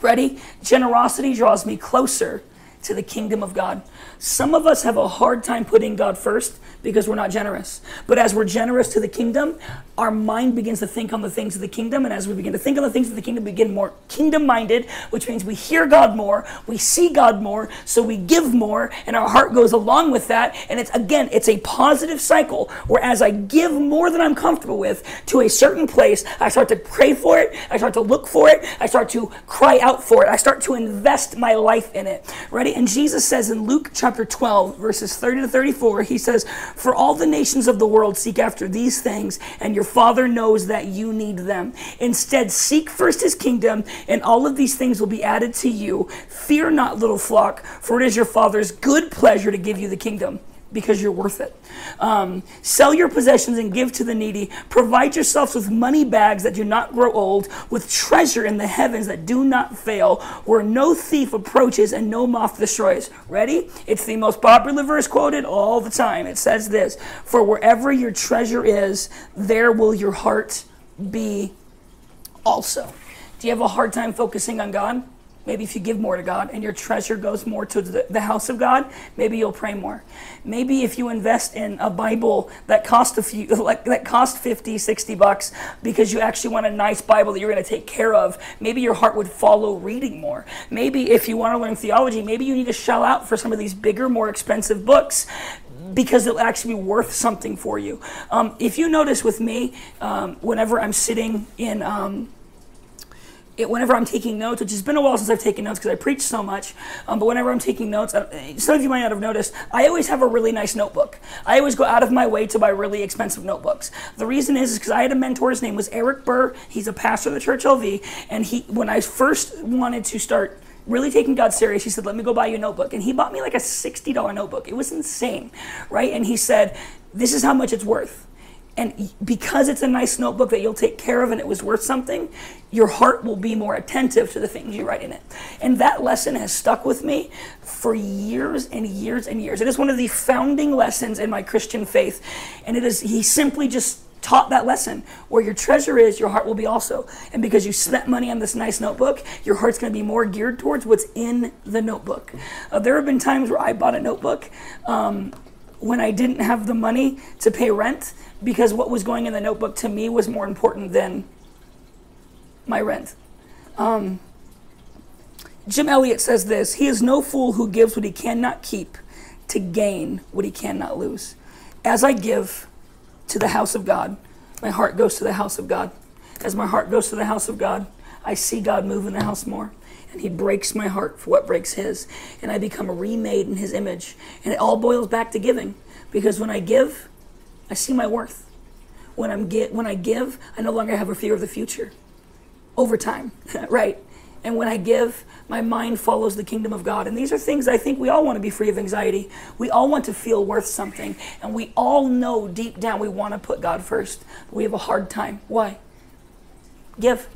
Ready? Generosity draws me closer to the kingdom of God. Some of us have a hard time putting God first because we're not generous. But as we're generous to the kingdom, our mind begins to think on the things of the kingdom. And as we begin to think on the things of the kingdom, we begin more kingdom minded, which means we hear God more, we see God more, so we give more, and our heart goes along with that. And it's again, it's a positive cycle where as I give more than I'm comfortable with to a certain place, I start to pray for it, I start to look for it, I start to cry out for it, I start to invest my life in it. Ready? And Jesus says in Luke chapter 12, verses 30 to 34, he says, For all the nations of the world seek after these things, and your Father knows that you need them. Instead, seek first his kingdom, and all of these things will be added to you. Fear not, little flock, for it is your Father's good pleasure to give you the kingdom because you're worth it. Um, sell your possessions and give to the needy. Provide yourselves with money bags that do not grow old, with treasure in the heavens that do not fail, where no thief approaches and no moth destroys. Ready? It's the most popular verse quoted all the time. It says this For wherever your treasure is, there will your heart be also. Do you have a hard time focusing on God? Maybe if you give more to God and your treasure goes more to the, the, house of God, maybe you'll pray more. Maybe if you invest in a Bible that cost a few [LAUGHS] like that cost 50, 60 bucks because you actually want a nice Bible that you're going to take care of, maybe your heart would follow reading more. Maybe if you want to learn theology, maybe you need to shell out for some of these bigger, more expensive books because it'll actually be worth something for you. Um, if you notice with me, um, whenever I'm sitting in um, it, whenever I'm taking notes, which has been a while since I've taken notes because I preach so much, um, but whenever I'm taking notes, uh, some of you might not have noticed, I always have a really nice notebook. I always go out of my way to buy really expensive notebooks. The reason is because I had a mentor, his name was Eric Burr. He's a pastor of the Church LV, and he, when I first wanted to start really taking God serious, he said, Let me go buy you a notebook. And he bought me like a $60 notebook. It was insane, right? And he said, This is how much it's worth And because it's a nice notebook that you'll take care of and it was worth something, your heart will be more attentive to the things you write in it. And that lesson has stuck with me for years and years and years. It is one of the founding lessons in my Christian faith. And it is, he simply just taught that lesson. Where your treasure is, your heart will be also. And because you spent money on this nice notebook, your heart's going to be more geared towards what's in the notebook. Uh, there have been times where I bought a notebook um, when I didn't have the money to pay rent because what was going in the notebook to me was more important than my rent. Um, Jim Elliot says this He is no fool who gives what he cannot keep to gain what he cannot lose. As I give to the house of God, my heart goes to the house of God. As my heart goes to the house of God, I see God move in the house more. And he breaks my heart for what breaks his. And I become remade in his image. And it all boils back to giving. Because when I give, I see my worth. When I'm get when I give, I no longer have a fear of the future. Over time, [LAUGHS] right? And when I give, my mind follows the kingdom of God. And these are things I think we all want to be free of anxiety. We all want to feel worth something. And we all know deep down we want to put God first. we have a hard time. Why? Give.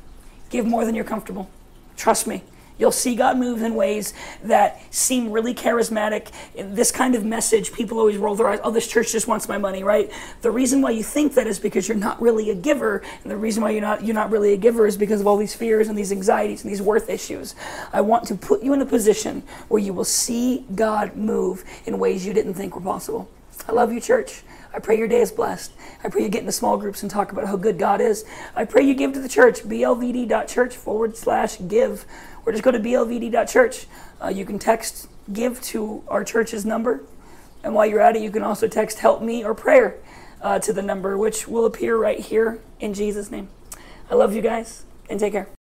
Give more than you're comfortable. Trust me. You'll see God move in ways that seem really charismatic. This kind of message, people always roll their eyes, oh, this church just wants my money, right? The reason why you think that is because you're not really a giver. And the reason why you're not, you're not really a giver is because of all these fears and these anxieties and these worth issues. I want to put you in a position where you will see God move in ways you didn't think were possible. I love you, church. I pray your day is blessed. I pray you get into small groups and talk about how good God is. I pray you give to the church, blvd.church forward slash give or just go to blvd.church. Uh, you can text give to our church's number. And while you're at it, you can also text help me or prayer uh, to the number, which will appear right here in Jesus' name. I love you guys and take care.